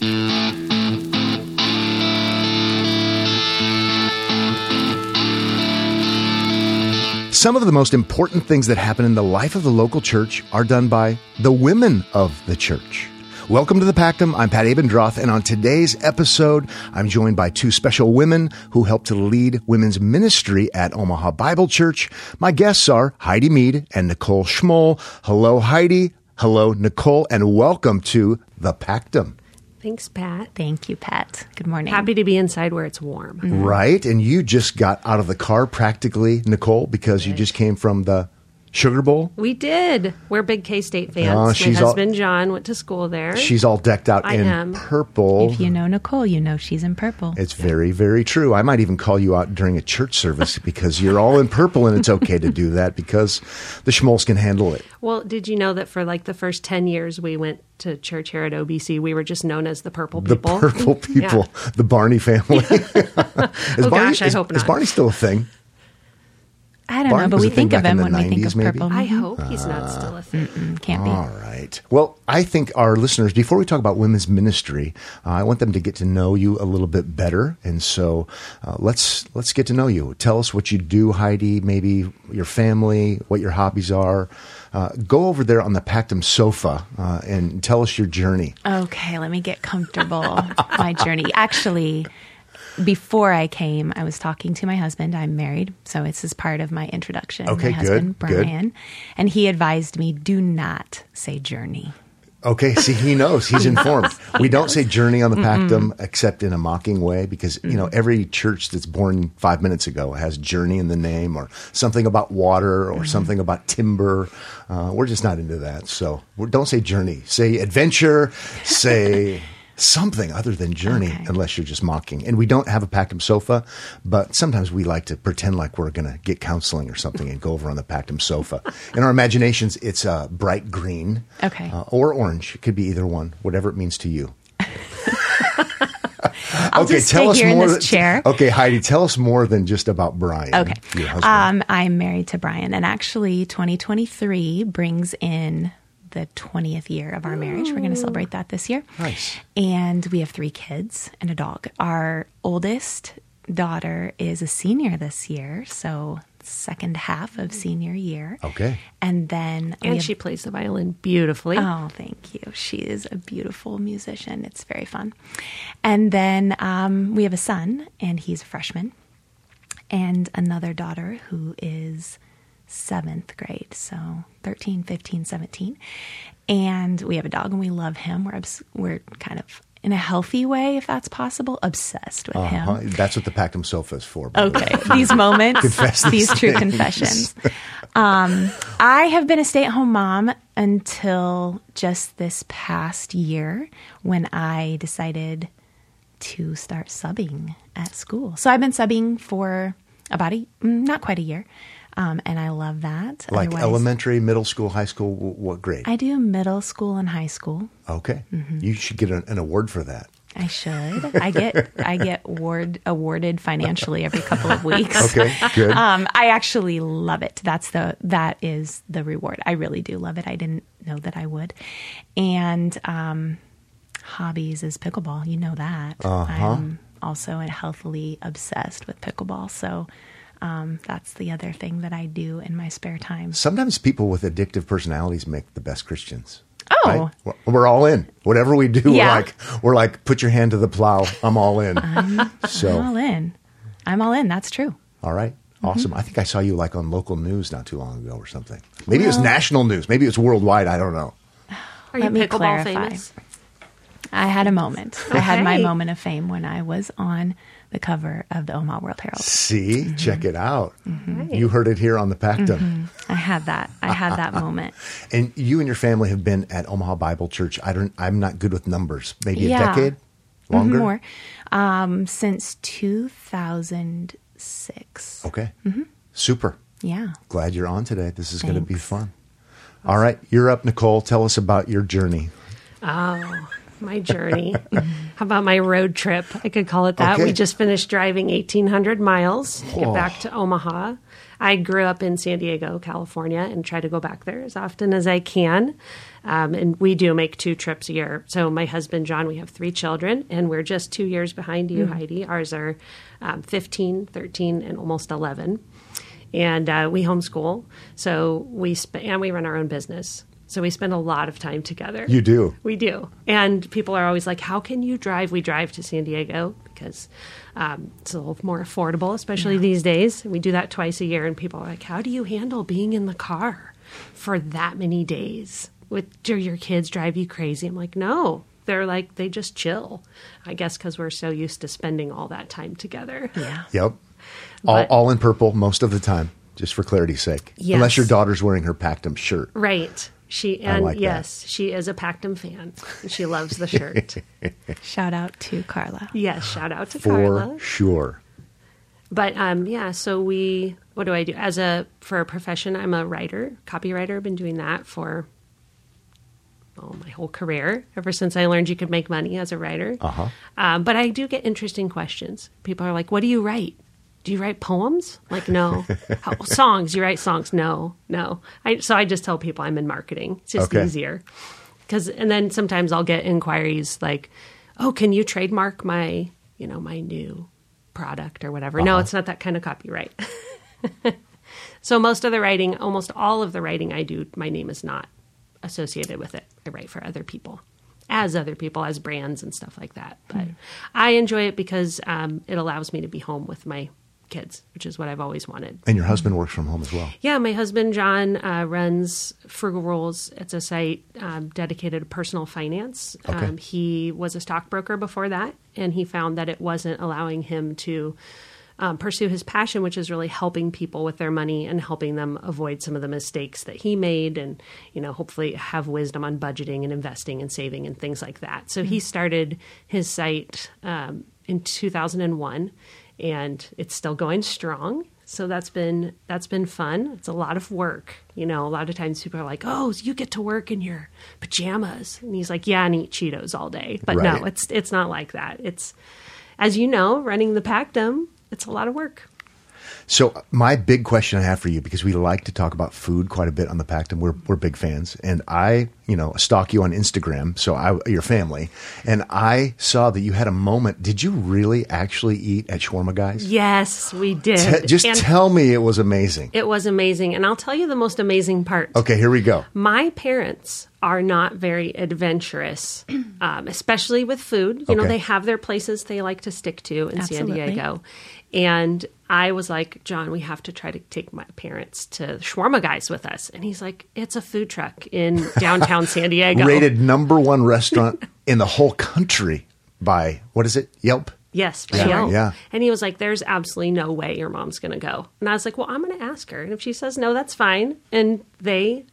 Some of the most important things that happen in the life of the local church are done by the women of the church. Welcome to the Pactum. I'm Pat Abendroth, and on today's episode, I'm joined by two special women who help to lead women's ministry at Omaha Bible Church. My guests are Heidi Meade and Nicole Schmoll. Hello, Heidi. Hello, Nicole, and welcome to the Pactum. Thanks, Pat. Thank you, Pat. Good morning. Happy to be inside where it's warm. Right? And you just got out of the car practically, Nicole, because you just came from the Sugar Bowl. We did. We're big K State fans. Oh, My she's all- husband John went to school there. She's all decked out I in am. purple. If you know Nicole, you know she's in purple. It's very, very true. I might even call you out during a church service because you're all in purple and it's okay to do that because the Schmolls can handle it. well, did you know that for like the first 10 years we went to church here at OBC, we were just known as the Purple People. The People? purple people, the Barney family. is Oh, gosh, I is, hope Is. Barney still a thing? I don't Barney know, but we think of him the when we think of maybe? purple. I hope he's not still a thing. Can't be. All right. Well, I think our listeners, before we talk about women's ministry, uh, I want them to get to know you a little bit better, and so uh, let's let's get to know you. Tell us what you do, Heidi. Maybe your family, what your hobbies are. Uh, go over there on the Pactum sofa uh, and tell us your journey. Okay, let me get comfortable. my journey. Actually, before I came, I was talking to my husband. I'm married, so this is part of my introduction. Okay, my husband, good, good. And he advised me do not say journey. Okay, see, he knows. He's informed. we don't say journey on the Pactum except in a mocking way because, you know, every church that's born five minutes ago has journey in the name or something about water or something about timber. Uh, we're just not into that. So don't say journey. Say adventure. Say something other than journey Okay. unless you're just mocking. And we don't have a Pactum sofa, but sometimes we like to pretend like we're going to get counseling or something and go over on the Pactum sofa. In our imaginations, it's uh, bright green Okay. uh, or orange. It could be either one, whatever it means to you. I'll stay here in this than- chair. Okay, Heidi, tell us more than just about Brian. Okay. Um, I'm married to Brian, and actually, 2023 brings in the 20th year of our marriage. We're going to celebrate that this year. Nice. And we have three kids and a dog. Our oldest daughter is a senior this year, so second half of senior year. Okay. And then And have- she plays the violin beautifully. Oh, thank you. She is a beautiful musician. It's very fun. And then um, we have a son, and he's a freshman, and another daughter who is seventh grade, so 13, 15, 17. And we have a dog, and we love him. We're, obs- we're kind of, in a healthy way, if that's possible, obsessed with him. Uh-huh. That's what the Pactum sofa is for. by the way. Okay, these moments, these these true confessions. Um, I have been a stay-at-home mom until just this past year when I decided to start subbing at school. So I've been subbing for about a mm, not quite a year, um, and I love that. Like Otherwise, elementary, middle school, high school, wh- what grade? I do middle school and high school. okay. Mm-hmm. You should get an, an award for that. I should. I get I get award awarded financially every couple of weeks. Okay, good. Um, I actually love it. That's the that is the reward. I really do love it. I didn't know that I would. And um, hobbies is pickleball. You know that. Uh-huh. I'm also healthily obsessed with pickleball. So um, that's the other thing that I do in my spare time. Sometimes people with addictive personalities make the best Christians. Oh. right? We're- we're all in. Whatever we do, Yeah. we're like we're like put your hand to the plow. I'm all in. so I'm all in. I'm all in. That's true. All right. Mm-hmm. Awesome. I think I saw you like on local news not too long ago or something. Maybe it was national news. Maybe it was worldwide. I don't know. Are you Let me pickleball clarify. famous? I had a moment. I had my moment of fame when I was on the cover of the Omaha World Herald. See, Mm-hmm. check it out. You heard it here on the Pactum. I had that. I had that moment. And you and your family have been at Omaha Bible Church. I don't. I'm not good with numbers. Maybe a decade Mhm, longer. More. Um, since 2006. Okay. Super. Yeah. Glad you're on today. This is going to be Thanks. fun. All right, you're up, Nicole. Tell us about your journey. Oh, my journey. How about my road trip? I could call it that. Okay. We just finished driving 1,800 miles to get back to Omaha. I grew up in San Diego, California, and try to go back there as often as I can. Um, and we do make two trips a year. So my husband John, we have three children, and we're just two years behind you, Heidi. Ours are um, 15, 13, and almost 11 and uh, we homeschool. So we sp- and we run our own business. So we spend a lot of time together. You do. We do. And people are always like, "How can you drive?" We drive to San Diego because um, it's a little more affordable, especially these days. We do that twice a year, and people are like, "How do you handle being in the car for that many days? With do your kids drive you crazy?" I'm like, "No." They're like they just chill. I guess because we're so used to spending all that time together. Yeah. Yep. All, all in purple most of the time, just for clarity's sake. Yes. Unless your daughter's wearing her Pactum shirt. Right. She and like that. yes, she is a Pactum fan. She loves the shirt. Shout out to Carla. yes, shout out to For Carla. sure. But um, yeah, so we. What do I do as a for a profession? I'm a writer, copywriter. I've been doing that for oh my whole career. Ever since I learned you could make money as a writer. Uh-huh. Um, but I do get interesting questions. People are like, "What do you write? Do you write poems?" Like, no. How, songs? You write songs? No, no. I, so I just tell people I'm in marketing. It's just Okay. easier. Because and then sometimes I'll get inquiries like, "Oh, can you trademark my, you know, my new product or whatever?" No, it's not that kind of copyright. so most of the writing, almost all of the writing I do, my name is not associated with it. I write for other people, as other people, as brands and stuff like that. But I enjoy it because um, it allows me to be home with my kids, which is what I've always wanted. And your husband works from home as well. Yeah, my husband John uh, runs Frugal Rules. It's a site um, dedicated to personal finance. Okay. Um, he was a stockbroker before that, and he found that it wasn't allowing him to um, pursue his passion, which is really helping people with their money and helping them avoid some of the mistakes that he made, and you know, hopefully have wisdom on budgeting and investing and saving and things like that. So he started his site um, in 2001, and it's still going strong. So that's been that's been fun. It's a lot of work. You know, a lot of times people are like, "Oh, so you get to work in your pajamas," and he's like, "Yeah, and eat Cheetos all day." But Right. no, it's it's not like that. It's as you know, running the Pactum. It's a lot of work. So my big question I have for you, because we like to talk about food quite a bit on the Pactum, we're we're big fans, and I, you know, stalk you on Instagram, so I your family, and I saw that you had a moment. Did you really actually eat at Shawarma Guys? Yes, we did. Te- just And tell me it was amazing. it was amazing, and I'll tell you the most amazing part. Okay, here we go. my parents are not very adventurous, um, especially with food. You know, they have their places they like to stick to in Absolutely. San Diego. And I was like, John, we have to try to take my parents to Shawarma Guys with us. And he's like, it's a food truck in downtown San Diego. Rated number one restaurant in the whole country by what is it? Yelp. Yes, by Yeah, Yelp. yeah. And he was like, "There's absolutely no way your mom's going to go." And I was like, "Well, I'm going to ask her, and if she says no, that's fine." And they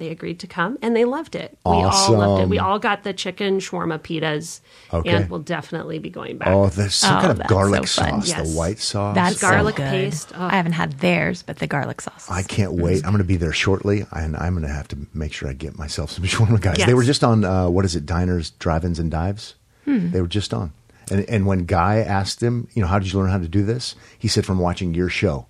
they agreed to come, and they loved it. We all loved it. We all got the chicken shawarma pitas, Okay. and we'll definitely be going back. Oh, there's some Oh, kind of garlic so sauce, Yes. the white sauce. That's Garlic so paste. Oh. I haven't had theirs, but the garlic sauce. I can't wait. I'm going to be there shortly, and I'm going to have to make sure I get myself some shawarma guys. Yes. They were just on uh, what is it, diners, drive-ins, and dives. Hmm. They were just on, and and when Guy asked him, you know, how did you learn how to do this? He said from watching your show.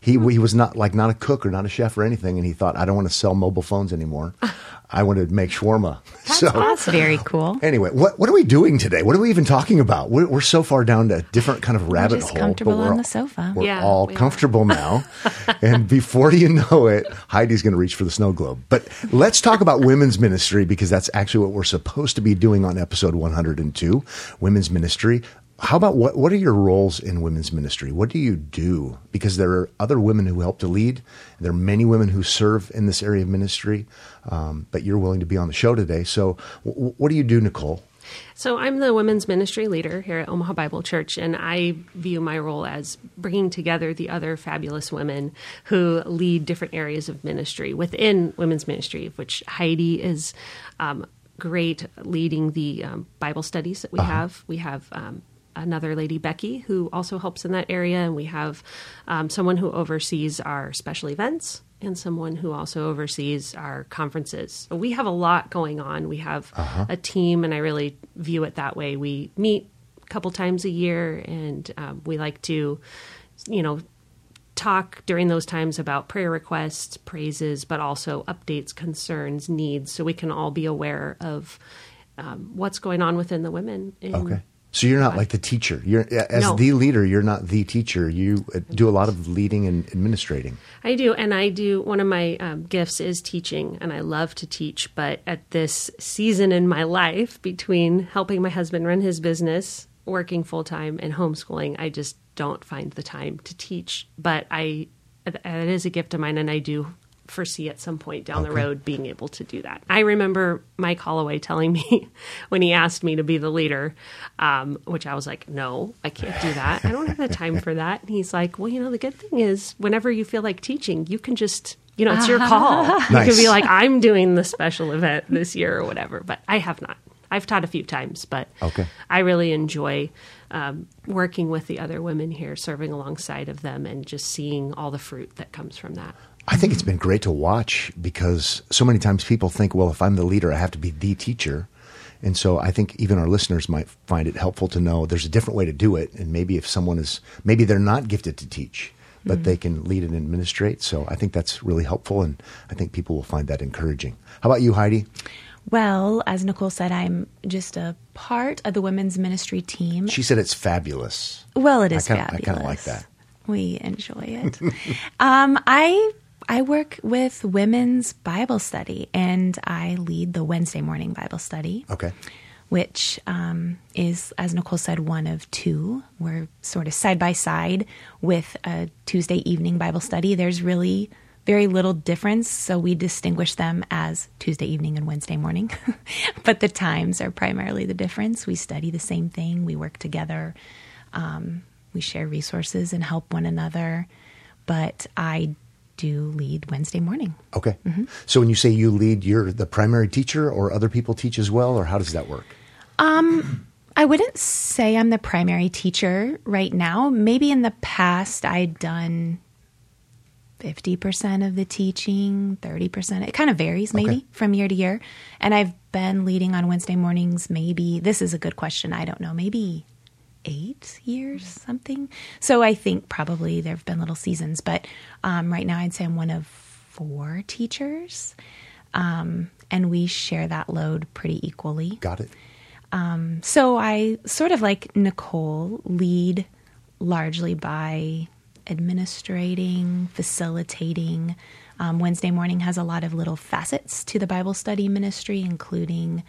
He he was not like not a cook or not a chef or anything, and he thought I don't want to sell mobile phones anymore. I want to make shawarma. so That's very cool. Anyway, what what are we doing today? What are we even talking about? We're, we're so far down a different kind of rabbit just hole. comfortable but we're on all- the sofa. We're Yeah, all we are. comfortable now, and before you know it, Heidi's going to reach for the snow globe. But let's talk about women's ministry because that's actually what we're supposed to be doing on episode 102, women's ministry. How about what what are your roles in women's ministry? What do you do? Because there are other women who help to lead. There are many women who serve in this area of ministry, um, but you're willing to be on the show today. So, w- what do you do, Nicole? So I'm the women's ministry leader here at Omaha Bible Church, and I view my role as bringing together the other fabulous women who lead different areas of ministry within women's ministry, which Heidi is um, great leading the um, Bible studies that we have. We have um, another lady, Becky, who also helps in that area, and we have um, someone who oversees our special events and someone who also oversees our conferences. We have a lot going on. We have a team, and I really view it that way. We meet a couple times a year, and um, we like to, you know, talk during those times about prayer requests, praises, but also updates, concerns, needs, so we can all be aware of um, what's going on within the women. in- Okay. So you're not like the teacher. You're as No. the leader. You're not the teacher. You uh, do a lot of leading and administrating. I do, and I do. One of my um, gifts is teaching, and I love to teach. But at this season in my life, between helping my husband run his business, working full time, and homeschooling, I just don't find the time to teach. But I, it is a gift of mine, and I do foresee at some point down the road being able to do that. I remember Mike Holloway telling me when he asked me to be the leader, um, which I was like, no, I can't do that. I don't have the time for that. And he's like, well, you know, the good thing is whenever you feel like teaching, you can just, you know, it's your call. You can be like, I'm doing the special event this year or whatever. But I have not. I've taught a few times, but Okay. I really enjoy um, working with the other women here, serving alongside of them, and just seeing all the fruit that comes from that. I think it's been great to watch because so many times people think, well, if I'm the leader, I have to be the teacher. And so I think even our listeners might find it helpful to know there's a different way to do it. And maybe if someone is, maybe they're not gifted to teach, but they can lead and administrate. So I think that's really helpful. And I think people will find that encouraging. How about you, Heidi? Well, as Nicole said, I'm just a part of the women's ministry team. She said it's fabulous. Well, it is kinda- I kinda like that. We enjoy it. um, I I work with women's Bible study, and I lead the Wednesday morning Bible study, Okay. which um, is, as Nicole said, one of two. We're sort of side by side with a Tuesday evening Bible study. There's really very little difference, so we distinguish them as Tuesday evening and Wednesday morning. but the times are primarily the difference. We study the same thing, we work together, um, we share resources and help one another. But I do lead Wednesday morning. Okay. Mm-hmm. So when you say you lead, you're the primary teacher or other people teach as well, or how does that work? I wouldn't say I'm the primary teacher right now. Maybe in the past I'd done 50% of the teaching, 30%. It kind of varies maybe Okay. from year to year. And I've been leading on Wednesday mornings maybe, this is a good question, I don't know, maybe eight years, something. So I think probably there have been little seasons, but um, right now I'd say I'm one of four teachers. Um, and we share that load pretty equally. Got it. So I sort of like Nicole lead largely by administrating, facilitating. Um, Wednesday morning has a lot of little facets to the Bible study ministry, including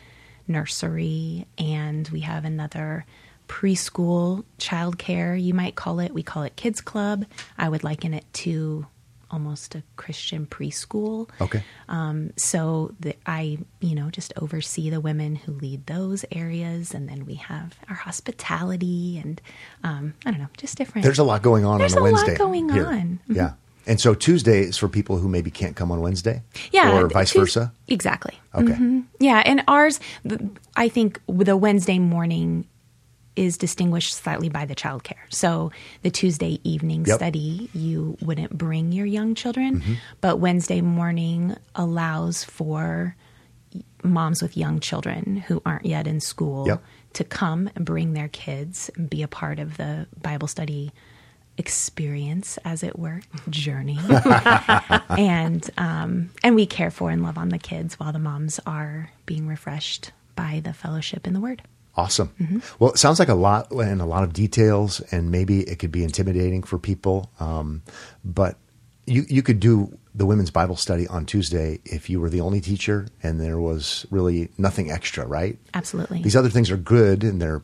nursery, and we have another preschool childcare, you might call it. We call it Kids Club. I would liken it to almost a Christian preschool. Okay. Um, so the, I, you know, just oversee the women who lead those areas, and then we have our hospitality and um, I don't know, just different. There's a lot going on There's on a a lot going here. on. Mhm. Yeah. And so Tuesday is for people who maybe can't come on Wednesday? yeah, Or vice Tues- versa? Exactly. Okay. Mhm. Yeah, and ours, I think, the Wednesday morning is distinguished slightly by the childcare. So the Tuesday evening Yep. study, you wouldn't bring your young children, Mm-hmm. but Wednesday morning allows for moms with young children who aren't yet in school Yep. to come and bring their kids and be a part of the Bible study experience, as it were, journey. and um, and we care for and love on the kids while the moms are being refreshed by the fellowship in the Word. Awesome. Mm-hmm. Well, it sounds like a lot and a lot of details, and maybe it could be intimidating for people. Um, but you you could do the women's Bible study on Tuesday if you were the only teacher and there was really nothing extra, right? Absolutely. These other things are good and they're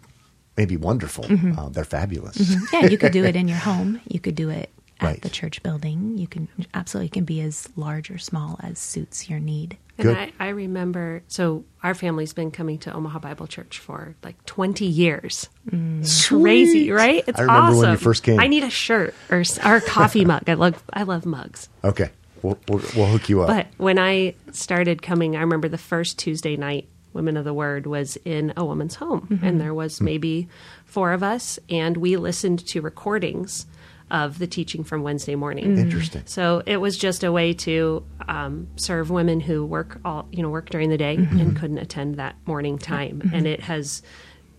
maybe wonderful. Mm-hmm. Uh, they're fabulous. yeah, you could do it in your home. You could do it at Right. the church building. You can absolutely can be as large or small as suits your need. And Good. I, I remember, so our family's been coming to Omaha Bible Church for like 20 years. Mm. Crazy, right? It's I remember awesome. when you first came. I need a shirt or, s- or a coffee mug. I love, I love mugs. Okay, we'll, we'll, we'll hook you up. But when I started coming, I remember the first Tuesday night, Women of the Word was in a woman's home. Mm-hmm. And there was hmm. maybe four of us, and we listened to recordings of the teaching from Wednesday morning. Mm. Interesting. So it was just a way to um, serve women who work all you know work during the day mm-hmm. and couldn't attend that morning time, mm-hmm. and it has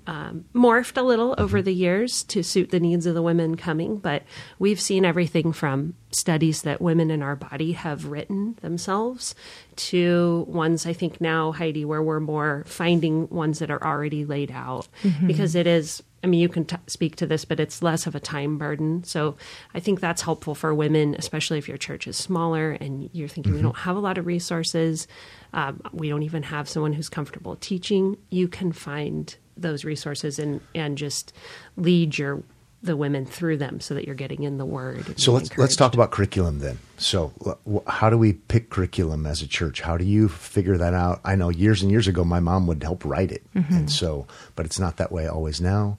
um, morphed a little over the years to suit the needs of the women coming, but we've seen everything from studies that women in our body have written themselves to ones I think now, Heidi, where we're more finding ones that are already laid out because it is. I mean, you can t- speak to this, but it's less of a time burden. So I think that's helpful for women, especially if your church is smaller and you're thinking we don't have a lot of resources. Um, we don't even have someone who's comfortable teaching. You can find those resources and and just lead your the women through them so that you're getting in the word. So let's let's talk about curriculum then. So how do we pick curriculum as a church? How do you figure that out? I know years and years ago my mom would help write it, Mm-hmm. and so but it's not that way always now.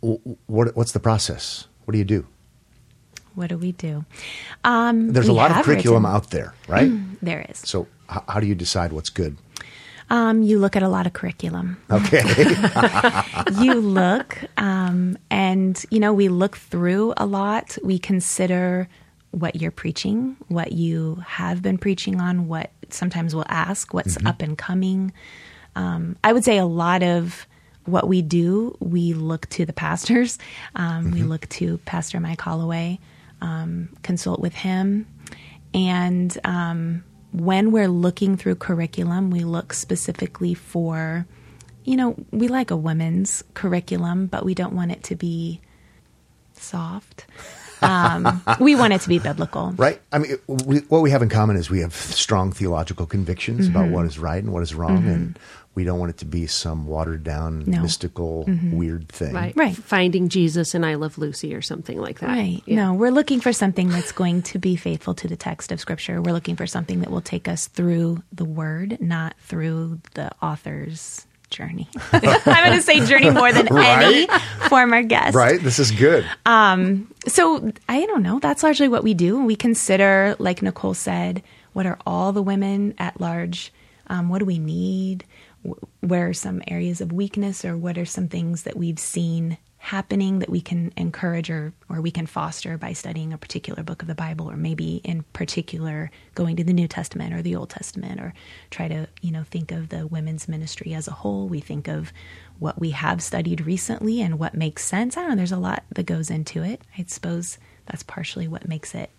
What what's the process? What do you do? What do we do? Um, There's a lot of curriculum written- out there, right? There is. So h- how do you decide what's good? Um, you look at a lot of curriculum. Okay, you look, um, and you know, we look through a lot. We consider what you're preaching, what you have been preaching on, what sometimes we'll ask, what's up and coming. Um, I would say a lot of what we do, we look to the pastors. Um, We look to Pastor Mike Holloway, um, consult with him, and um, when we're looking through curriculum, we look specifically for you know, we like a women's curriculum, but we don't want it to be soft. Um, we want it to be biblical. right? I mean, we, what we have in common is we have strong theological convictions Mm-hmm. about what is right and what is wrong, and we don't want it to be some watered down, No. Mm-hmm. mystical, weird thing. Right. Right. Finding Jesus and I Love Lucy or something like that. Right. Yeah. No, we're looking for something that's going to be faithful to the text of Scripture. We're looking for something that will take us through the Word, not through the author's journey. I'm going to say journey more than any former guest. Right? This is good. Um, so I don't know. That's largely what we do. We consider, like Nicole said, what are all the women at large? Um, what do we need? Where are some areas of weakness, or what are some things that we've seen happening that we can encourage or or we can foster by studying a particular book of the Bible, or maybe in particular going to the New Testament or the Old Testament, or try to you know think of the women's ministry as a whole. We think of what we have studied recently and what makes sense. I don't know. There's a lot that goes into it. I suppose that's partially what makes it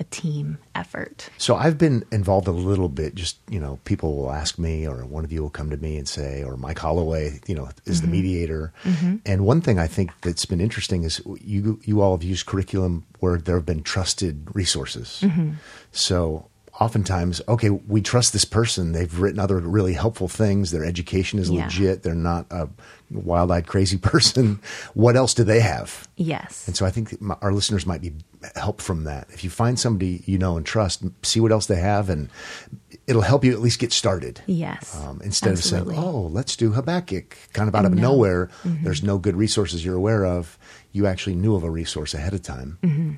a team effort. So I've been involved a little bit. Just you know, people will ask me, or one of you will come to me and say, or Mike Holloway, you know, is the mm-hmm. mediator. Mm-hmm. And one thing I think that's been interesting is you you all have used curriculum where there have been trusted resources. Mm-hmm. So oftentimes, okay, we trust this person. They've written other really helpful things. Their education is Yeah. legit. They're not a wild-eyed crazy person. What else do they have? Yes. And so I think my, our listeners might be help from that. If you find somebody you know and trust, see what else they have, and it'll help you at least get started. Yes. Um, instead Absolutely. of saying, "Oh, let's do Habakkuk," kind of out of No. nowhere. Mm-hmm. There's no good resources you're aware of. You actually knew of a resource ahead of time Mm-hmm.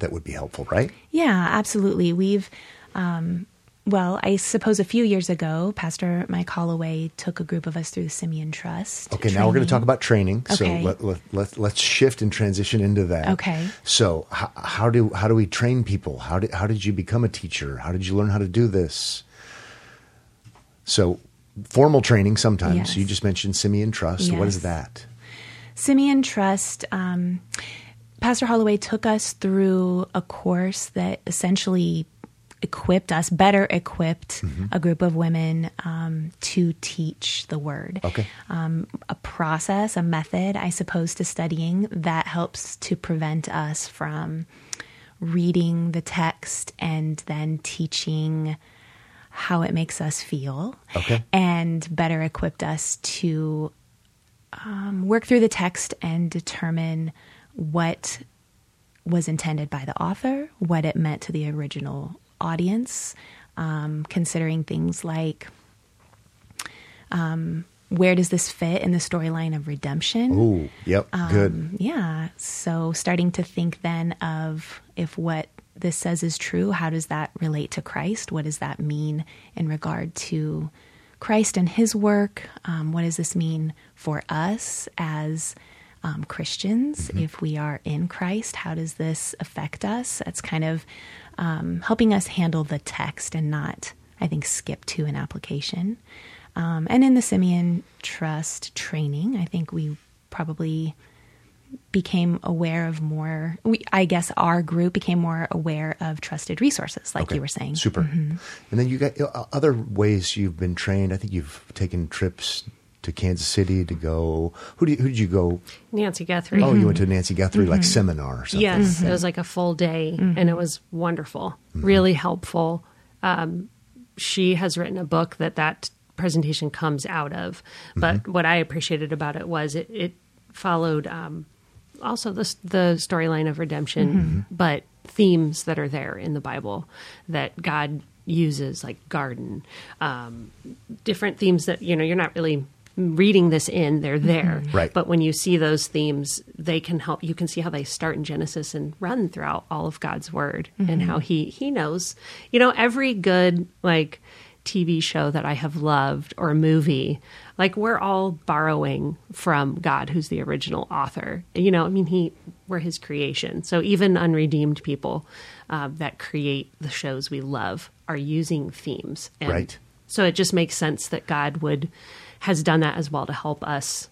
that would be helpful, right? Yeah, absolutely. We've, um, well, I suppose a few years ago, Pastor Mike Holloway took a group of us through the Simeon Trust. Okay, now we're going to talk about training. So Okay. let, let, let, let's shift and transition into that. Okay. So how, how do how do we train people? How did how did you become a teacher? How did you learn how to do this? So formal training sometimes. Yes. You just mentioned Simeon Trust. What is that? Simeon Trust, um, Pastor Holloway took us through a course that essentially equipped us, better equipped Mm-hmm. a group of women um, to teach the word. Okay. Um, a process, a method, I suppose, to studying that helps to prevent us from reading the text and then teaching how it makes us feel. Okay. And better equipped us to um, work through the text and determine what was intended by the author, what it meant to the original audience, um, considering things like um, where does this fit in the storyline of redemption? Ooh, yep, good. Um, yeah. So starting to think then of if what this says is true, how does that relate to Christ? What does that mean in regard to Christ and his work? Um, what does this mean for us as um, Christians if we are in Christ? How does this affect us? That's kind of um, helping us handle the text and not, I think, skip to an application. Um, and in the Simeon Trust training, I think we probably became aware of more we, i guess our group became more aware of trusted resources like Okay. you were saying Super. And then you got uh, other ways you've been trained. I think you've taken trips to Kansas City to go. Who, do you, who did you go? Nancy Guthrie. Oh, you went to Nancy Guthrie like seminar or something. Yes, it was like a full day, and it was wonderful, really helpful. Um, she has written a book that that presentation comes out of. But what I appreciated about it was it, it followed um, also the the storyline of redemption, but themes that are there in the Bible that God uses, like garden, um, different themes that you know you're not really reading this in they're there. Right. but when you see those themes they can help you can see how they start in genesis and run throughout all of god's word and how he he knows you know every good like tv show that i have loved or movie like we're all borrowing from god who's the original author. You know i mean he we're his creation. So even unredeemed people um, that create the shows we love are using themes. And Right. so it just makes sense that god would has done that as well to help us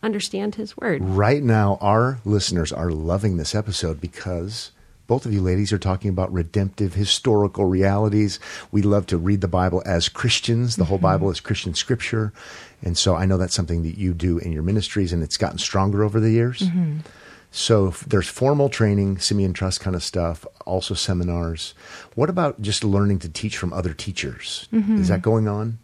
understand his word. Right now, our listeners are loving this episode because both of you ladies are talking about redemptive historical realities. We love to read the Bible as Christians. The whole mm-hmm. Bible is Christian scripture. And so I know that's something that you do in your ministries, and it's gotten stronger over the years. Mm-hmm. So there's formal training, Simeon Trust kind of stuff, also seminars. What about just learning to teach from other teachers? Mm-hmm. Is that going on?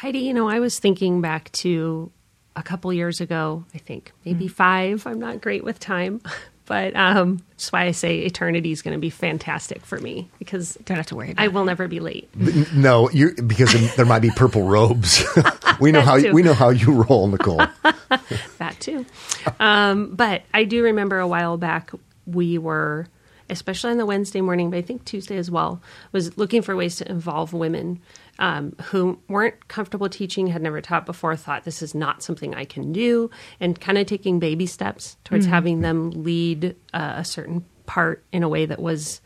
Heidi, you know, I was thinking back to a couple years ago, I think, maybe five. I'm not great with time, but um, that's why I say eternity is going to be fantastic for me because don't have to worry about I will never be late. No, you because there might be purple robes. we know how too. we know how you roll, Nicole. that too. Um, but I do remember a while back we were, especially on the Wednesday morning, but I think Tuesday as well, was looking for ways to involve women um, who weren't comfortable teaching, had never taught before, thought this is not something I can do, and kind of taking baby steps towards having them lead uh, a certain part in a way that was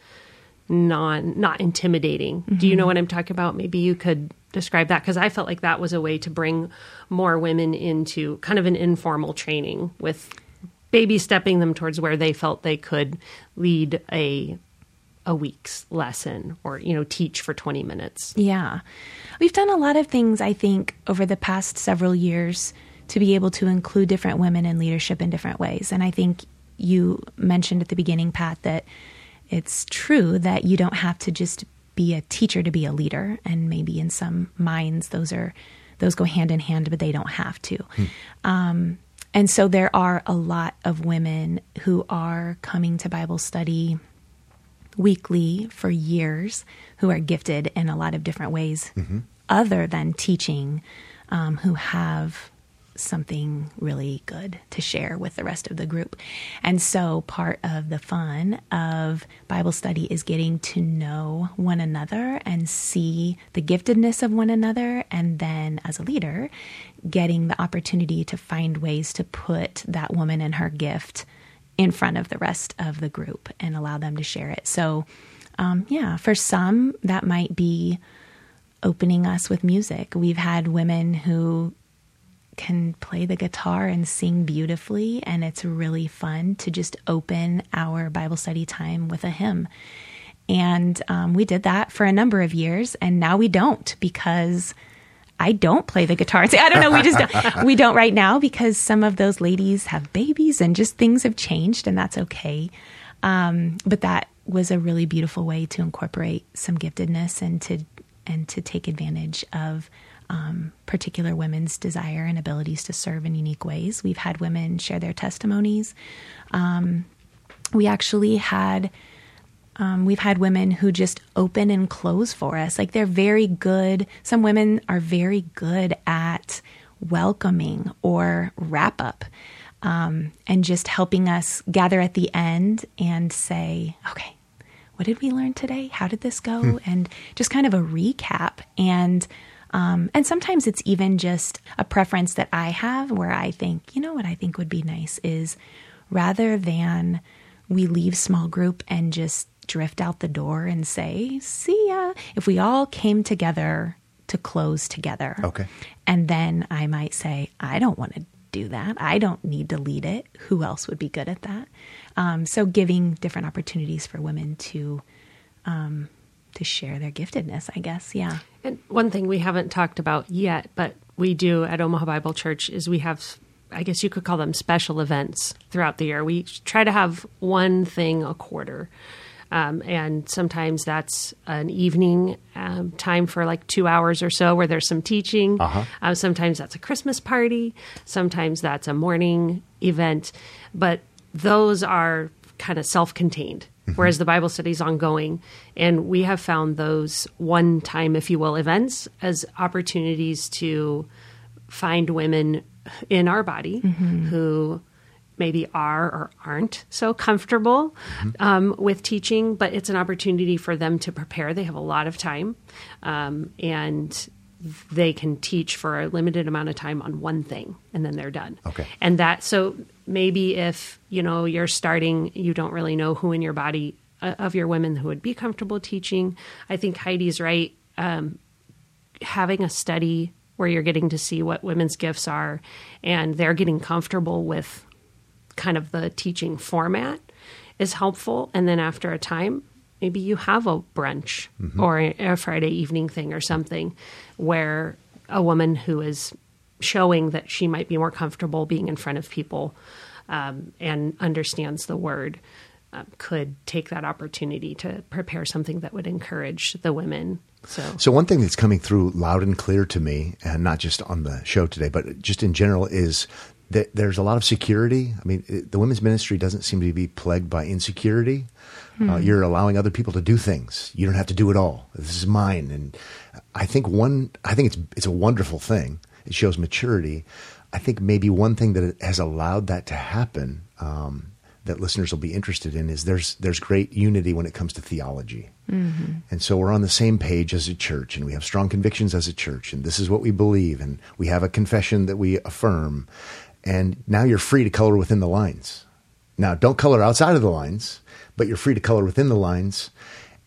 non not intimidating. Do you know what I'm talking about? Maybe you could describe that because I felt like that was a way to bring more women into kind of an informal training with baby stepping them towards where they felt they could lead a a week's lesson or you know teach for 20 minutes. Yeah. We've done a lot of things, I think, over the past several years to be able to include different women in leadership in different ways. And I think you mentioned at the beginning, Pat, that it's true that you don't have to just be a teacher to be a leader. And maybe in some minds, those are those go hand in hand, but they don't have to. Um, and so there are a lot of women who are coming to Bible study weekly for years who are gifted in a lot of different ways other than teaching um, who have something really good to share with the rest of the group. And so part of the fun of Bible study is getting to know one another and see the giftedness of one another. And then as a leader, getting the opportunity to find ways to put that woman and her gift in front of the rest of the group and allow them to share it. So, um, yeah, for some, that might be opening us with music. We've had women who can play the guitar and sing beautifully, and it's really fun to just open our Bible study time with a hymn. And um, we did that for a number of years, and now we don't because I don't play the guitar. I don't know. We just don't, we don't right now because some of those ladies have babies and just things have changed, and that's okay. Um, but that was a really beautiful way to incorporate some giftedness and to and to take advantage of um, particular women's desire and abilities to serve in unique ways. We've had women share their testimonies. Um, we actually had um, we've had women who just open and close for us. Like they're very good. Some women are very good at welcoming or wrap up um, and just helping us gather at the end and say, okay, what did we learn today? How did this go? And just kind of a recap. And um, and sometimes it's even just a preference that I have where I think, you know what I think would be nice is rather than we leave small group and just drift out the door and say, see ya, if we all came together to close together. Okay. And then I might say, I don't want to do that. I don't need to lead it. Who else would be good at that? Um, so giving different opportunities for women to um, to share their giftedness, I guess. Yeah. And one thing we haven't talked about yet, but we do at Omaha Bible Church is we have I guess you could call them special events throughout the year. We try to have one thing a quarter. Um, and sometimes that's an evening um, time for like two hours or so where there's some teaching. Uh-huh. Uh, sometimes that's a Christmas party. Sometimes that's a morning event. But those are kind of self contained, whereas the Bible study is ongoing. And we have found those one time, if you will, events as opportunities to find women in our body who maybe are or aren't so comfortable um, with teaching, but it's an opportunity for them to prepare. They have a lot of time um, and they can teach for a limited amount of time on one thing and then they're done. Okay. And that, so maybe if, you know, you're starting, you don't really know who in your body uh, of your women who would be comfortable teaching. I think Heidi's right. Um, having a study where you're getting to see what women's gifts are and they're getting comfortable with kind of the teaching format is helpful. And then after a time, maybe you have a brunch or a, a Friday evening thing or something where a woman who is showing that she might be more comfortable being in front of people um, and understands the word uh, could take that opportunity to prepare something that would encourage the women. So, So one thing that's coming through loud and clear to me, and not just on the show today, but just in general, is that there's a lot of security. I mean, it, the women's ministry doesn't seem to be plagued by insecurity. Uh, you're allowing other people to do things. You don't have to do it all. This is mine, and I think one. I think it's it's a wonderful thing. It shows maturity. I think maybe one thing that has allowed that to happen um, that listeners will be interested in is there's there's great unity when it comes to theology. And so we're on the same page as a church, and we have strong convictions as a church, and this is what we believe, and we have a confession that we affirm. And now you're free to color within the lines. Now, don't color outside of the lines, but you're free to color within the lines.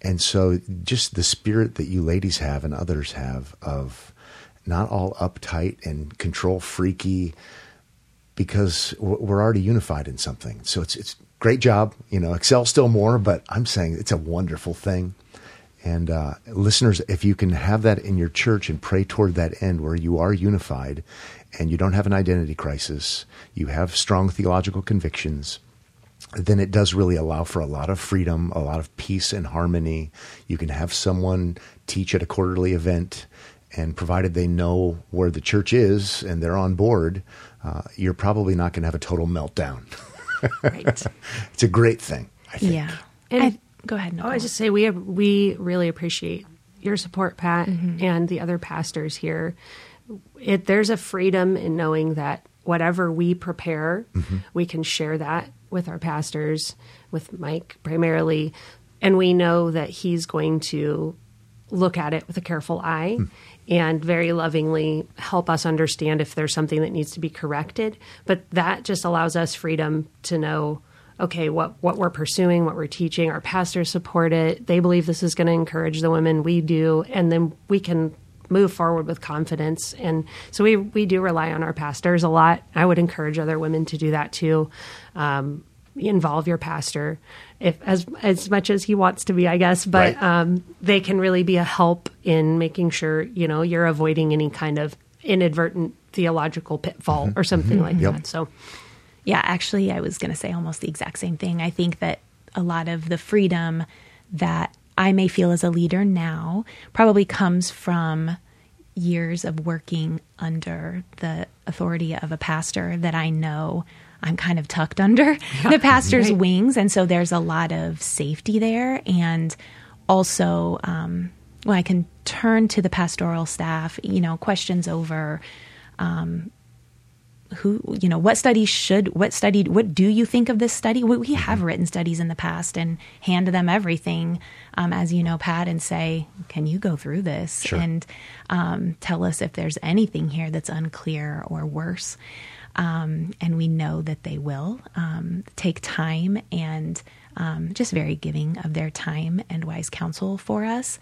And so, just the spirit that you ladies have and others have of not all uptight and control freaky, because we're already unified in something. So it's it's great job. You know, excel still more, but I'm saying it's a wonderful thing. And uh, listeners, if you can have that in your church and pray toward that end where you are unified and you don't have an identity crisis, you have strong theological convictions, then it does really allow for a lot of freedom, a lot of peace and harmony. You can have someone teach at a quarterly event, and provided they know where the church is and they're on board, uh, you're probably not going to have a total meltdown. right. It's a great thing, I think. Yeah. And- I, go ahead. Oh, I just say we have, we really appreciate your support, Pat, and the other pastors here. It there's a freedom in knowing that whatever we prepare, mm-hmm. we can share that with our pastors, with Mike primarily, and we know that he's going to look at it with a careful eye hmm. and very lovingly help us understand if there's something that needs to be corrected. But that just allows us freedom to know okay, what, what we're pursuing, what we're teaching, our pastors support it. They believe this is going to encourage the women. We do. And then we can move forward with confidence. And so we, we do rely on our pastors a lot. I would encourage other women to do that too. Um, involve your pastor if as as much as he wants to be, I guess, but Right. um, they can really be a help in making sure you know you're avoiding any kind of inadvertent theological pitfall or something like Yep. that. So Yeah, actually, I was going to say almost the exact same thing. I think that a lot of the freedom that I may feel as a leader now probably comes from years of working under the authority of a pastor that I know I'm kind of tucked under the pastor's Right. wings. And so there's a lot of safety there. And also, um, when I can turn to the pastoral staff, you know, questions over who you know what studies should what study what do you think of this study? We, we have written studies in the past and hand them everything um, as you know pat and say can you go through this Sure. and um, tell us if there's anything here that's unclear or worse? Um, and we know that they will um, take time and um, just very giving of their time and wise counsel for us.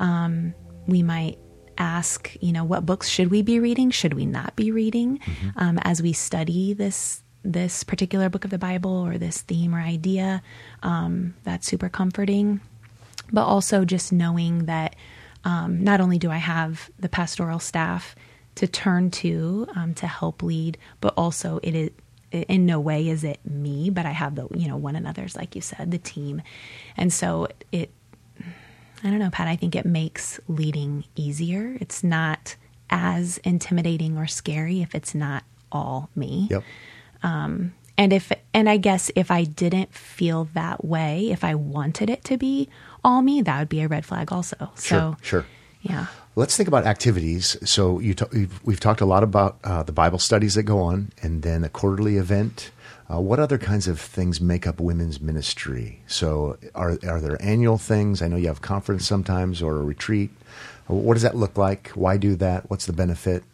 Um, we might ask, you know, what books should we be reading? Should we not be reading um, as we study this this particular book of the Bible or this theme or idea? Um, that's super comforting. But also just knowing that um, not only do I have the pastoral staff to turn to um, to help lead, but also it is in no way is it me, but I have the you know one another's like you said the team, and so it. I don't know, Pat. I think it makes leading easier. It's not as intimidating or scary if it's not all me. Yep. Um, and if and I guess if I didn't feel that way, if I wanted it to be all me, that would be a red flag also. Sure, So sure. yeah. Let's think about activities. So you ta- we've, we've talked a lot about uh, the Bible studies that go on, and then a quarterly event. Uh, what other kinds of things make up women's ministry? So are are there annual things? I know you have conference sometimes or a retreat. What does that look like? Why do that? What's the benefit?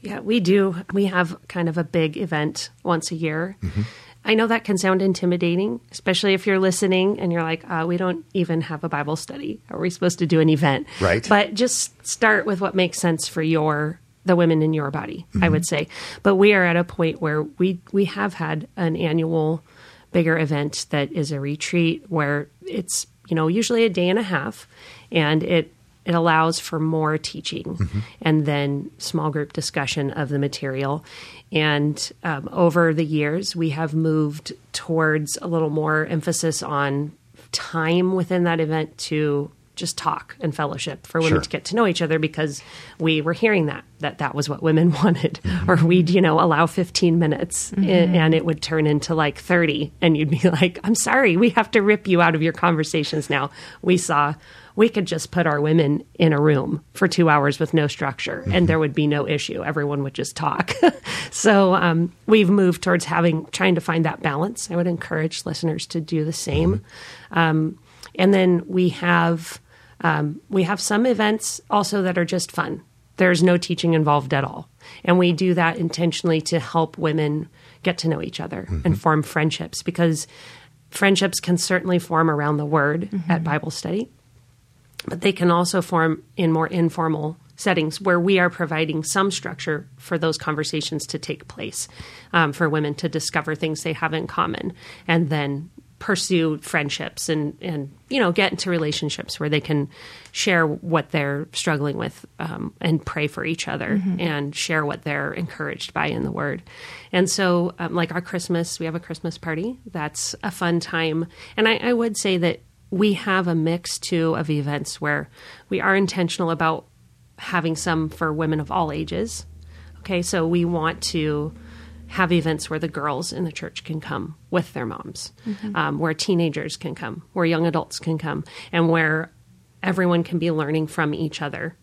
Yeah, we do. We have kind of a big event once a year. Mm-hmm. I know that can sound intimidating, especially if you're listening and you're like, uh, we don't even have a Bible study. Are we supposed to do an event? Right. But just start with what makes sense for your the women in your body, I Mm-hmm. would say. But we are at a point where we we have had an annual bigger event that is a retreat where it's, you know, usually a day and a half and it it allows for more teaching and then small group discussion of the material. And um, over the years, we have moved towards a little more emphasis on time within that event to just talk and fellowship for women Sure. to get to know each other because we were hearing that that that was what women wanted. Mm-hmm. Or we'd you know allow 15 minutes a- and it would turn into like 30 and you'd be like i'm sorry we have to rip you out of your conversations now. We saw we could just put our women in a room for two hours with no structure and mm-hmm. there would be no issue. Everyone would just talk. So um, we've moved towards having trying to find that balance. I would encourage listeners to do the same. Um, and then we have um, we have some events also that are just fun. There's no teaching involved at all, and we do that intentionally to help women get to know each other and form friendships because friendships can certainly form around the Word at Bible study, but they can also form in more informal settings where we are providing some structure for those conversations to take place um, for women to discover things they have in common and then pursue friendships and and you know get into relationships where they can share what they're struggling with um, and pray for each other and share what they're encouraged by in the word. And so um, like our christmas we have a christmas party. That's a fun time. And I, I would say that we have a mix too of events where we are intentional about having some for women of all ages. Okay, so we want to have events where the girls in the church can come with their moms, um, where teenagers can come, where young adults can come, and where everyone can be learning from each other.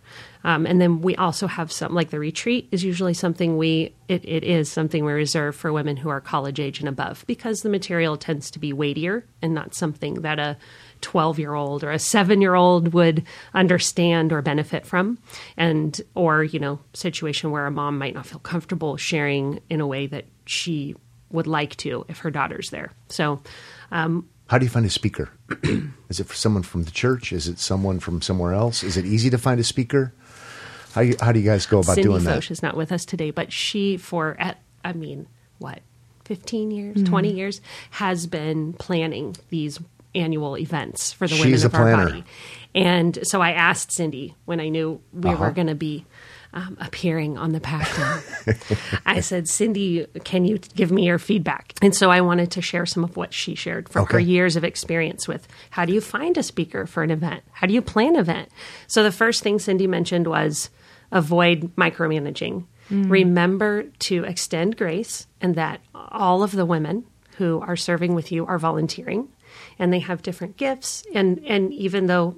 Um, and then we also have some, like the retreat is usually something we, it, it is something we reserve for women who are college age and above because the material tends to be weightier and not something that a 12 year old or a seven year old would understand or benefit from. And, or, you know, situation where a mom might not feel comfortable sharing in a way that she would like to if her daughter's there. So, um, How do you find a speaker? Is it for someone from the church? Is it someone from somewhere else? Is it easy to find a speaker? How, you, how do you guys go about Cindy doing Foch that? is not with us today, but she, for at I mean, what, fifteen years, twenty years, has been planning these annual events for the She's women of our body. And so I asked Cindy when I knew we Uh-huh. were going to be um, appearing on the Pactum. I said, Cindy, can you give me your feedback? And so I wanted to share some of what she shared from her years of experience with how do you find a speaker for an event? How do you plan an event? So the first thing Cindy mentioned was avoid micromanaging. Remember to extend grace and that all of the women who are serving with you are volunteering and they have different gifts. And and even though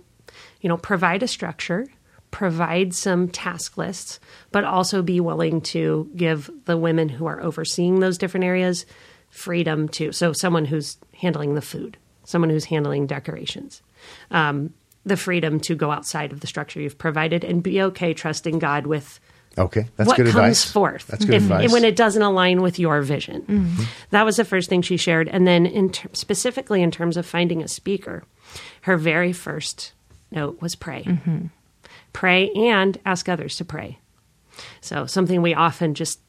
you know provide a structure provide some task lists but also be willing to give the women who are overseeing those different areas freedom to so someone who's handling the food someone who's handling decorations. Um, the freedom to go outside of the structure you've provided and be okay trusting god with Okay, that's what good comes advice. forth That's good if- advice. when it doesn't align with your vision. Mm-hmm. That was the first thing she shared, and then in ter- specifically in terms of finding a speaker, her very first note was pray. Mm-hmm. pray and ask others to pray. So, something we often just,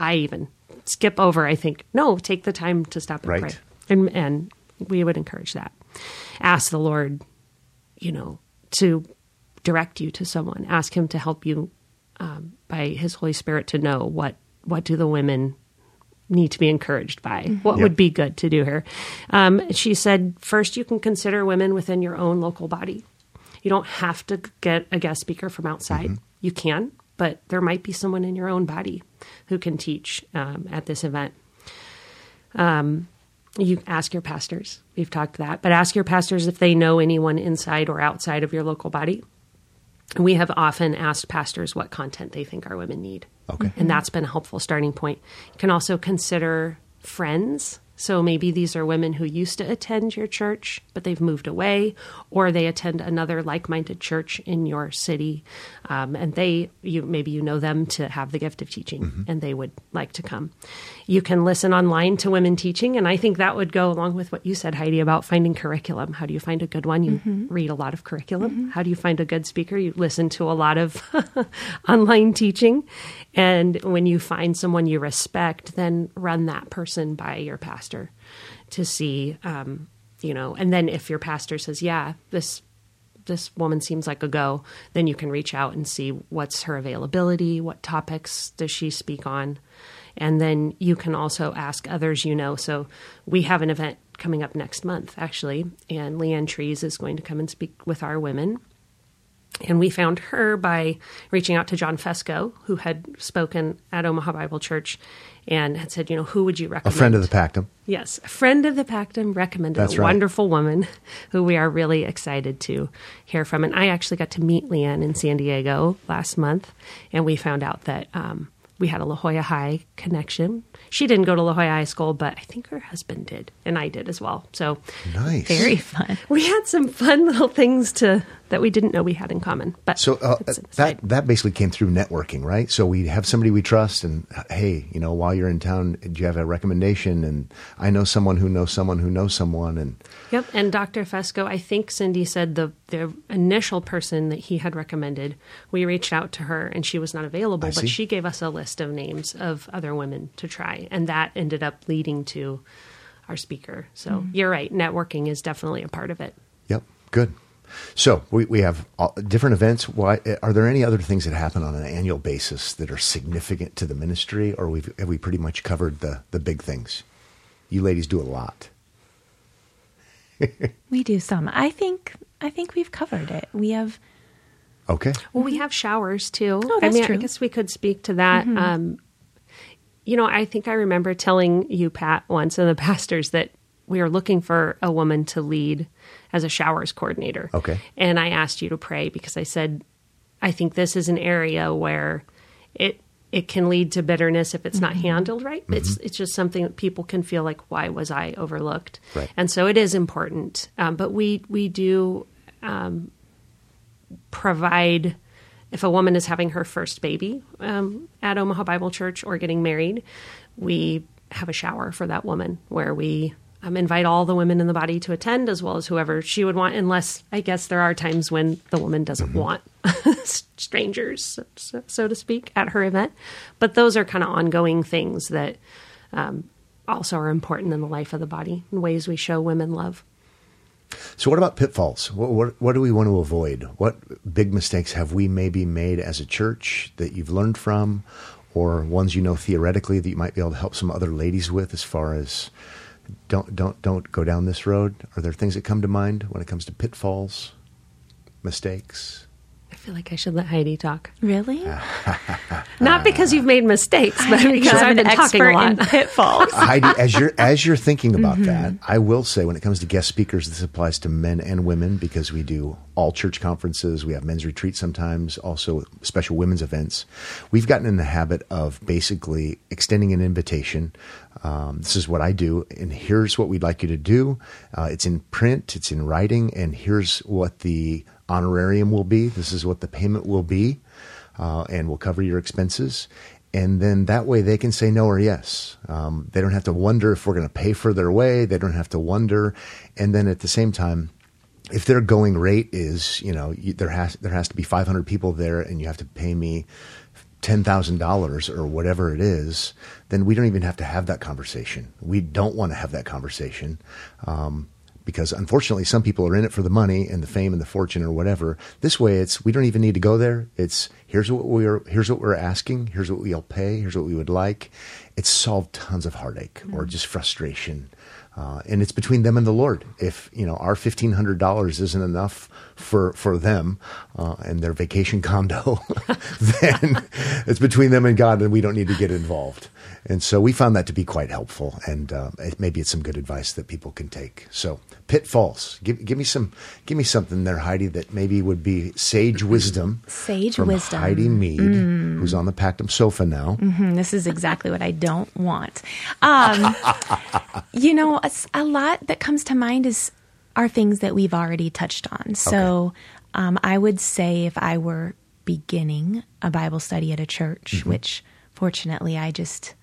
I even skip over, I think, no, take the time to stop and Right. pray. And, and we would encourage that. Ask the Lord, you know, to direct you to someone. Ask Him to help you um, by His Holy Spirit to know what what do the women need to be encouraged by. What Yep. would be good to do here? Um, she said, first, you can consider women within your own local body. You don't have to get a guest speaker from outside. You can, but there might be someone in your own body who can teach um, at this event. Um, you ask your pastors. We've talked that, but ask your pastors if they know anyone inside or outside of your local body. We have often asked pastors what content they think our women need. Okay. And that's been a helpful starting point. You can also consider friends. So maybe these are women who used to attend your church, but they've moved away, or they attend another like-minded church in your city, um, and they you maybe you know them to have the gift of teaching, mm-hmm. and they would like to come. You can listen online to women teaching, and I think that would go along with what you said, Heidi, about finding curriculum. How do you find a good one? You mm-hmm. read a lot of curriculum. Mm-hmm. How do you find a good speaker? You listen to a lot of online teaching. And when you find someone you respect, then run that person by your pastor to see, um, you know, and then if your pastor says, yeah, this this woman seems like a go, then you can reach out and see what's her availability, what topics does she speak on. And then you can also ask others you know. So we have an event coming up next month, actually, and Leanne Trees is going to come and speak with our women. And we found her by reaching out to John Fesko, who had spoken at Omaha Bible Church and had said, you know, who would you recommend? A friend of the Pactum. Yes, a friend of the Pactum recommended That's a right. wonderful woman who we are really excited to hear from. And I actually got to meet Leanne in San Diego last month, and we found out that um, we had a La Jolla High connection. She didn't go to La Jolla High School, but I think her husband did, and I did as well. So Nice. Very fun. we had some fun little things to that we didn't know we had in common. But So uh, that that basically came through networking, right? So we have somebody we trust, and hey, you know, while you're in town, do you have a recommendation? And I know someone who knows someone who knows someone, and Yep, and Dr. Fesko, I think Cindy said the the initial person that he had recommended, we reached out to her and she was not available, I but see. she gave us a list of names of other women to try, and that ended up leading to our speaker. So you're right, networking is definitely a part of it. yep, good. So we we have different events. Why are there any other things that happen on an annual basis that are significant to the ministry, or we've, have we pretty much covered the the big things? You ladies do a lot. We do some. I think I think we've covered it. We have Okay. Well, we have showers too. Oh, I that's mean, I guess we could speak to that. Um, you know, I think I remember telling you, Pat, once and the pastors that we are looking for a woman to lead as a showers coordinator. Okay. And I asked you to pray because I said, I think this is an area where it it can lead to bitterness if it's not handled right. It's it's just something that people can feel like, why was I overlooked? Right. And so it is important. Um, but we we do provide if a woman is having her first baby um, at Omaha Bible Church or getting married, we have a shower for that woman where we um, invite all the women in the body to attend as well as whoever she would want, unless I guess there are times when the woman doesn't want strangers, so, so to speak, at her event. But those are kind of ongoing things that um, also are important in the life of the body and ways we show women love. So, what about pitfalls? What, what, what do we want to avoid? What big mistakes have we maybe made as a church that you've learned from, or ones you know theoretically that you might be able to help some other ladies with? As far as don't don't don't go down this road. Are there things that come to mind when it comes to pitfalls, mistakes? I feel like I should let Heidi talk. really. Not because you've made mistakes, but because I'm I've an been talking expert a lot. in pitfalls. Heidi, as you're as you're thinking about mm-hmm. that, I will say when it comes to guest speakers, this applies to men and women because we do all church conferences, we have men's retreats sometimes, also special women's events. We've gotten in the habit of basically extending an invitation. Um, this is what I do, and here's what we'd like you to do. Uh, it's in print, it's in writing, and here's what the honorarium will be. This is what the payment will be, uh, and we'll cover your expenses and then that way they can say no or yes. Um, they don't have to wonder if we're going to pay for their way. They don't have to wonder, and then at the same time, if their going rate is, you know, you, there has there has to be 500 people there, and you have to pay me ten thousand dollars or whatever it is, then we don't even have to have that conversation. We don't want to have that conversation. Um, because unfortunately some people are in it for the money and the fame and the fortune or whatever. This way it's we don't even need to go there. It's here's what we're here's what we're asking, here's what we'll pay, here's what we would like. It's solved tons of heartache mm-hmm. or just frustration uh, and it's between them and the Lord. If you know our fifteen hundred dollars isn't enough for for them uh, and their vacation condo, then it's between them and God, and we don't need to get involved. And so we found that to be quite helpful, and uh, maybe it's some good advice that people can take. So pitfalls, give give me some, give me something there, Heidi, that maybe would be sage wisdom. Sage wisdom. Heidi Meade, mm. who's on the Pactum sofa now. Mm-hmm. This is exactly what I don't want. Um, you know, a, a, lot that comes to mind is are things that we've already touched on. So okay. um, I would say if I were beginning a Bible study at a church, mm-hmm. which fortunately I just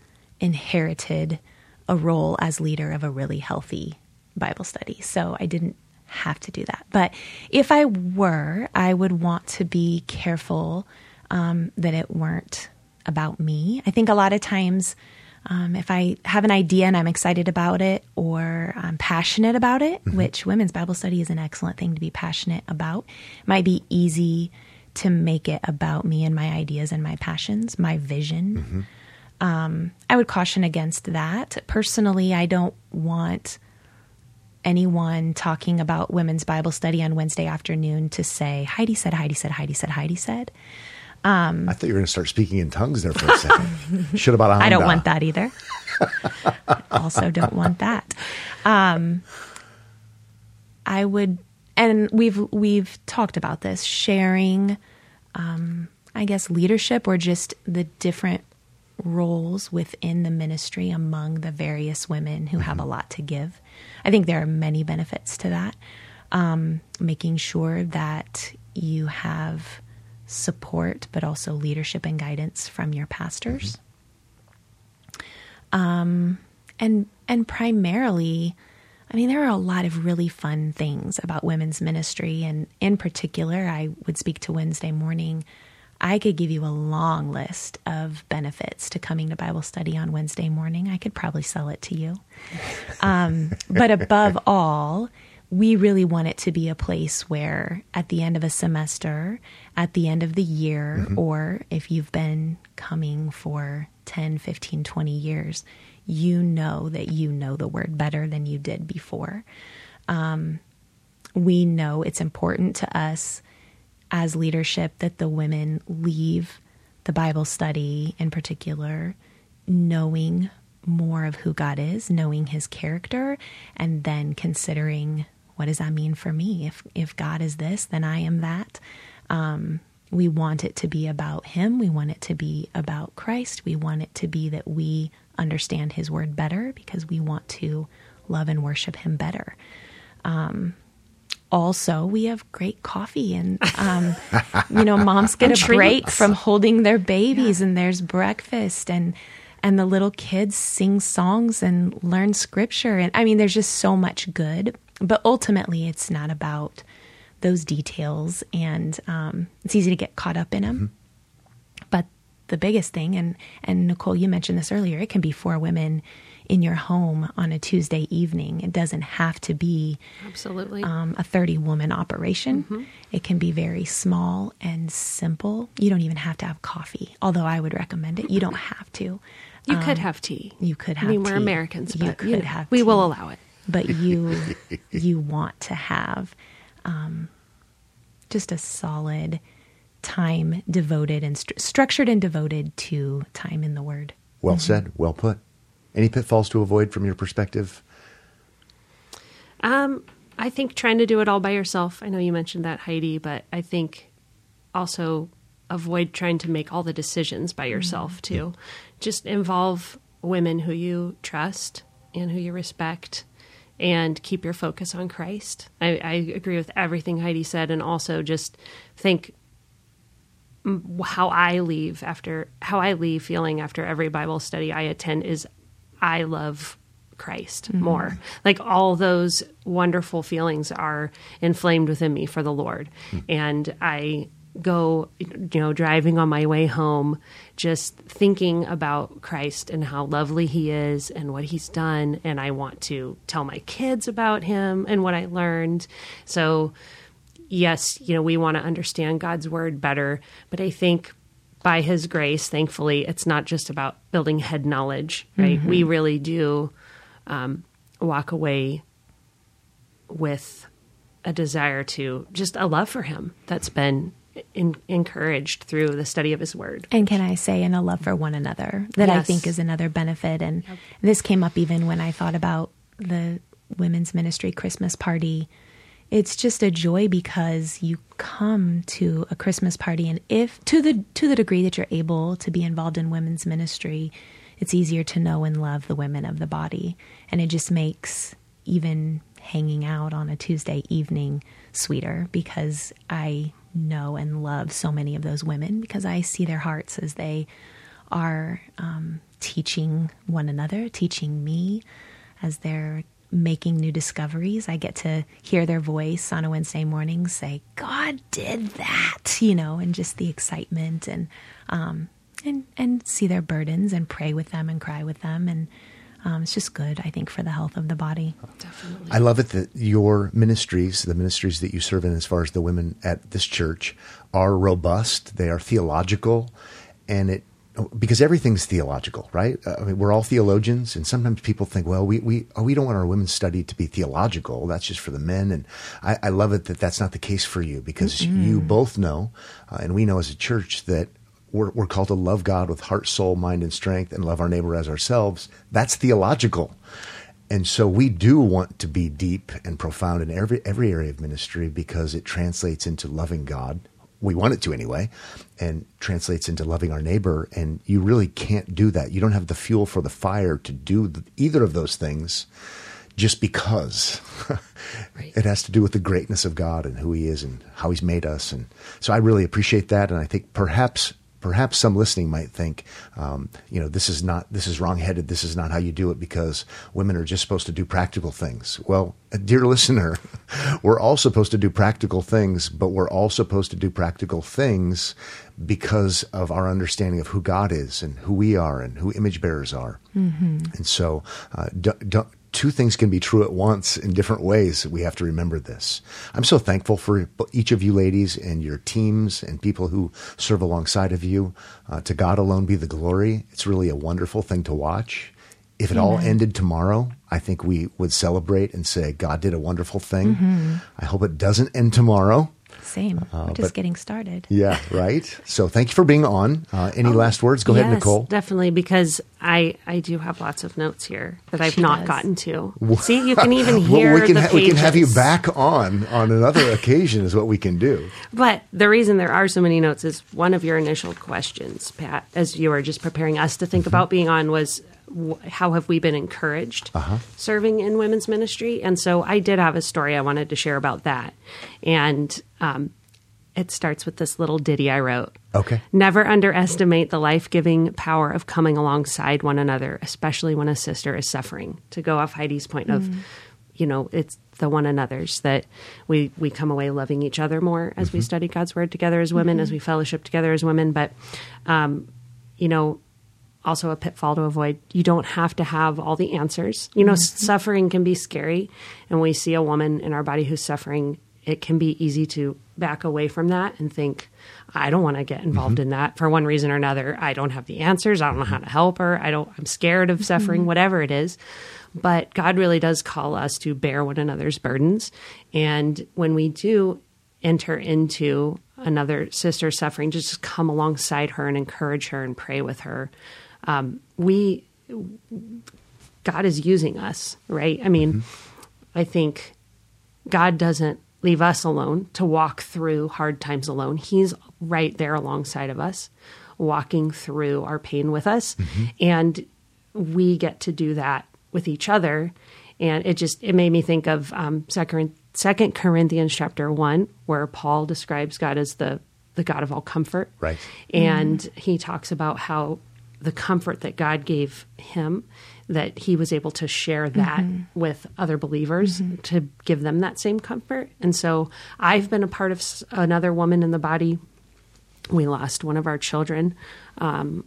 inherited a role as leader of a really healthy Bible study. So I didn't have to do that. But if I were, I would want to be careful um, that it weren't about me. I think a lot of times, um, if I have an idea and I'm excited about it or I'm passionate about it, mm-hmm. which women's Bible study is an excellent thing to be passionate about, it might be easy to make it about me and my ideas and my passions, my vision. Um, I would caution against that. Personally, I don't want anyone talking about women's Bible study on Wednesday afternoon to say, Heidi said, Heidi said, Heidi said, Heidi said. Um, I thought you were going to start speaking in tongues there for a second. Should about I don't want that either. also, don't want that. Um, I would, and we've we've talked about this sharing. Um, I guess leadership or just the different roles within the ministry among the various women who mm-hmm. have a lot to give. I think there are many benefits to that. Um, making sure that you have support, but also leadership and guidance from your pastors. Mm-hmm. Um, and and primarily, I mean, there are a lot of really fun things about women's ministry, and in particular, I would speak to Wednesday morning I could give you a long list of benefits to coming to Bible study on Wednesday morning. I could probably sell it to you. Um, but above all, we really want it to be a place where at the end of a semester, at the end of the year, mm-hmm. or if you've been coming for 10, 15, 20 years, you know that you know the word better than you did before. Um, we know it's important to us as leadership that the women leave the Bible study in particular knowing more of who God is, knowing his character, and then considering what does that mean for me? If if God is this, then I am that. Um, we want it to be about him. We want it to be about Christ. We want it to be that we understand his word better because we want to love and worship him better. Um, also we have great coffee and um, you know moms get a break from holding their babies yeah. and there's breakfast and and the little kids sing songs and learn scripture and i mean there's just so much good but ultimately it's not about those details and um, it's easy to get caught up in them mm-hmm. but the biggest thing and and nicole you mentioned this earlier it can be for women in your home on a Tuesday evening. It doesn't have to be absolutely um, a 30 woman operation. Mm-hmm. It can be very small and simple. You don't even have to have coffee, although I would recommend it. You don't have to. You um, could have tea. You could have. I mean, tea. we're Americans, you could you know, have. We tea. will allow it, but you you want to have um, just a solid time devoted and st- structured and devoted to time in the Word. Well mm-hmm. said. Well put. Any pitfalls to avoid from your perspective? Um, I think trying to do it all by yourself. I know you mentioned that, Heidi, but I think also avoid trying to make all the decisions by yourself mm-hmm. too. Just involve women who you trust and who you respect and keep your focus on Christ. I, I agree with everything Heidi said, and also just think how I leave after how I leave feeling after every Bible study I attend is I love Christ mm-hmm. more. Like all those wonderful feelings are inflamed within me for the Lord. Hmm. And I go, you know, driving on my way home, just thinking about Christ and how lovely he is and what he's done. And I want to tell my kids about him and what I learned. So, yes, you know, we want to understand God's word better, but I think by his grace, thankfully, it's not just about building head knowledge, right? We really do um, walk away with a desire to just a love for him that's been in, encouraged through the study of his word. And can I say, in a love for one another, that I think is another benefit. And this came up even when I thought about the women's ministry Christmas party. It's just a joy because you come to a Christmas party, and if to the to the degree that you're able to be involved in women's ministry, it's easier to know and love the women of the body, and it just makes even hanging out on a Tuesday evening sweeter because I know and love so many of those women because I see their hearts as they are um, teaching one another, teaching me as they're making new discoveries. I get to hear their voice on a Wednesday morning say, God did that, you know, and just the excitement and, um, and, and see their burdens and pray with them and cry with them. And um, it's just good, I think, for the health of the body. Definitely. I love it that your ministries, the ministries that you serve in as far as the women at this church, are robust. They are theological, and it because everything's theological, right? Uh, I mean, we're all theologians, and sometimes people think, well, we we oh, we don't want our women's study to be theological. That's just for the men, and I, I love it that that's not the case for you because you both know, uh, and we know as a church that we're, we're called to love God with heart, soul, mind, and strength, and love our neighbor as ourselves. That's theological. And so we do want to be deep and profound in every every area of ministry because it translates into loving God. We want it to anyway, and translates into loving our neighbor. And you really can't do that. You don't have the fuel for the fire to do either of those things just because. Right. It has to do with the greatness of God and who He is and how He's made us. And so I really appreciate that. And I think perhaps perhaps some listening might think, um, you know, this is not this is wrongheaded. This is not how you do it because women are just supposed to do practical things. Well, dear listener, we're all supposed to do practical things, but we're all supposed to do practical things because of our understanding of who God is and who we are and who image bearers are. And so, uh, don't, don't, two things can be true at once in different ways. We have to remember this. I'm so thankful for each of you ladies and your teams and people who serve alongside of you. Uh, to God alone be the glory. It's really a wonderful thing to watch. If it all ended tomorrow, I think we would celebrate and say, God did a wonderful thing. I hope it doesn't end tomorrow. Same. We're just but- getting started. Yeah, right. So thank you for being on. Uh, any last words? Go ahead, Nicole. Definitely, because I I do have lots of notes here that I've She not does. gotten to. See, you can even hear well, we can the ha- we can have you back on on another occasion is what we can do. But the reason there are so many notes is one of your initial questions, Pat, as you were just preparing us to Mm-hmm. think about being on, was wh- how have we been encouraged Uh-huh. serving in women's ministry? And so I did have a story I wanted to share about that. And um, it starts with this little ditty I wrote. Okay. Never underestimate the life giving power of coming alongside one another, especially when a sister is suffering. To go off Heidi's point of, you know, it's the one another's that we, we come away loving each other more as we study God's word together as women, as we fellowship together as women. But, um, you know, also a pitfall to avoid. You don't have to have all the answers. You know, s mm-hmm. suffering can be scary. And we see a woman in our body who's suffering, it can be easy to back away from that and think, I don't want to get involved mm-hmm. in that for one reason or another. I don't have the answers. I don't know how to help her. I don't, I'm scared of suffering, mm-hmm. whatever it is. But God really does call us to bear one another's burdens. And when we do enter into another sister suffering, just come alongside her and encourage her and pray with her. Um, we, God is using us, right? I mean, I think God doesn't leave us alone to walk through hard times alone. He's right there alongside of us, walking through our pain with us. And we get to do that with each other. And it just, it made me think of um, Second, Second Corinthians chapter one, where Paul describes God as the, the God of all comfort. Right. And he talks about how the comfort that God gave him, that he was able to share that mm-hmm. with other believers mm-hmm. to give them that same comfort. And so I've been a part of another woman in the body. We lost one of our children um,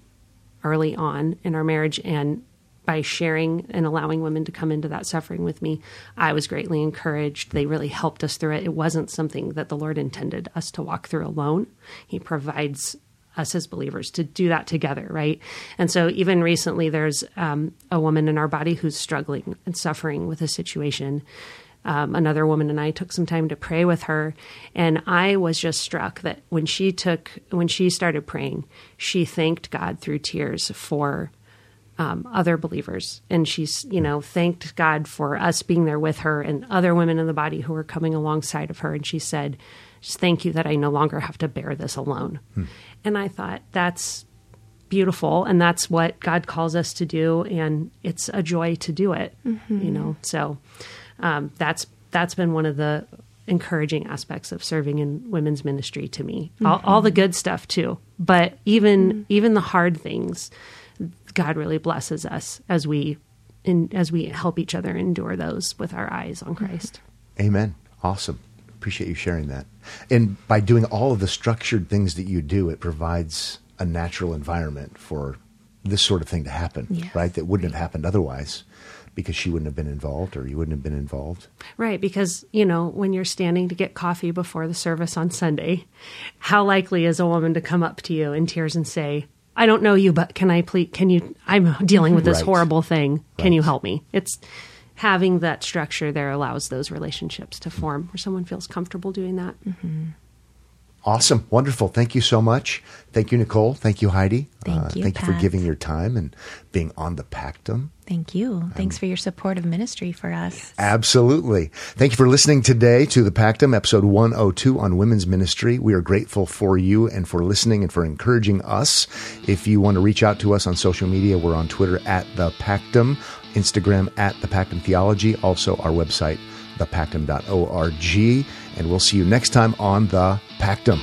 early on in our marriage, and by sharing and allowing women to come into that suffering with me, I was greatly encouraged. They really helped us through it. It wasn't something that the Lord intended us to walk through alone. He provides us as believers to do that together, right? And so, even recently, there's um, a woman in our body who's struggling and suffering with a situation. Um, another woman and I took some time to pray with her, and I was just struck that when she took when she started praying, she thanked God through tears for um, other believers. And she's, you know, thanked God for us being there with her and other women in the body who were coming alongside of her. And she said, thank you that I no longer have to bear this alone. Hmm. And I thought, that's beautiful. And that's what God calls us to do. And it's a joy to do it, mm-hmm. you know? So um, that's, that's been one of the encouraging aspects of serving in women's ministry to me. Mm-hmm. All, all, the good stuff too, but even mm-hmm. even the hard things, God really blesses us as we in, as we help each other endure those with our eyes on Christ. Amen. Awesome. Appreciate you sharing that. And by doing all of the structured things that you do, it provides a natural environment for this sort of thing to happen, yes. right? That wouldn't have happened otherwise because she wouldn't have been involved or you wouldn't have been involved. Right, because, you know, when you're standing to get coffee before the service on Sunday, how likely is a woman to come up to you in tears and say, I don't know you, but can I please, can you, I'm dealing with this right. horrible thing. Can you help me? It's having that structure there allows those relationships to form where someone feels comfortable doing that. Mm-hmm. Awesome. Wonderful. Thank you so much. Thank you, Nicole. Thank you, Heidi. Thank uh, you. Thank Pat. you for giving your time and being on the Pactum. Thank you. Thanks um, for your support of ministry for us. Absolutely. Thank you for listening today to the Pactum, episode 102 on women's ministry. We are grateful for you and for listening and for encouraging us. If you want to reach out to us on social media, we're on Twitter at the Pactum, Instagram at the Pactum Theology, also our website, thepactum.org. And we'll see you next time on the Pactum.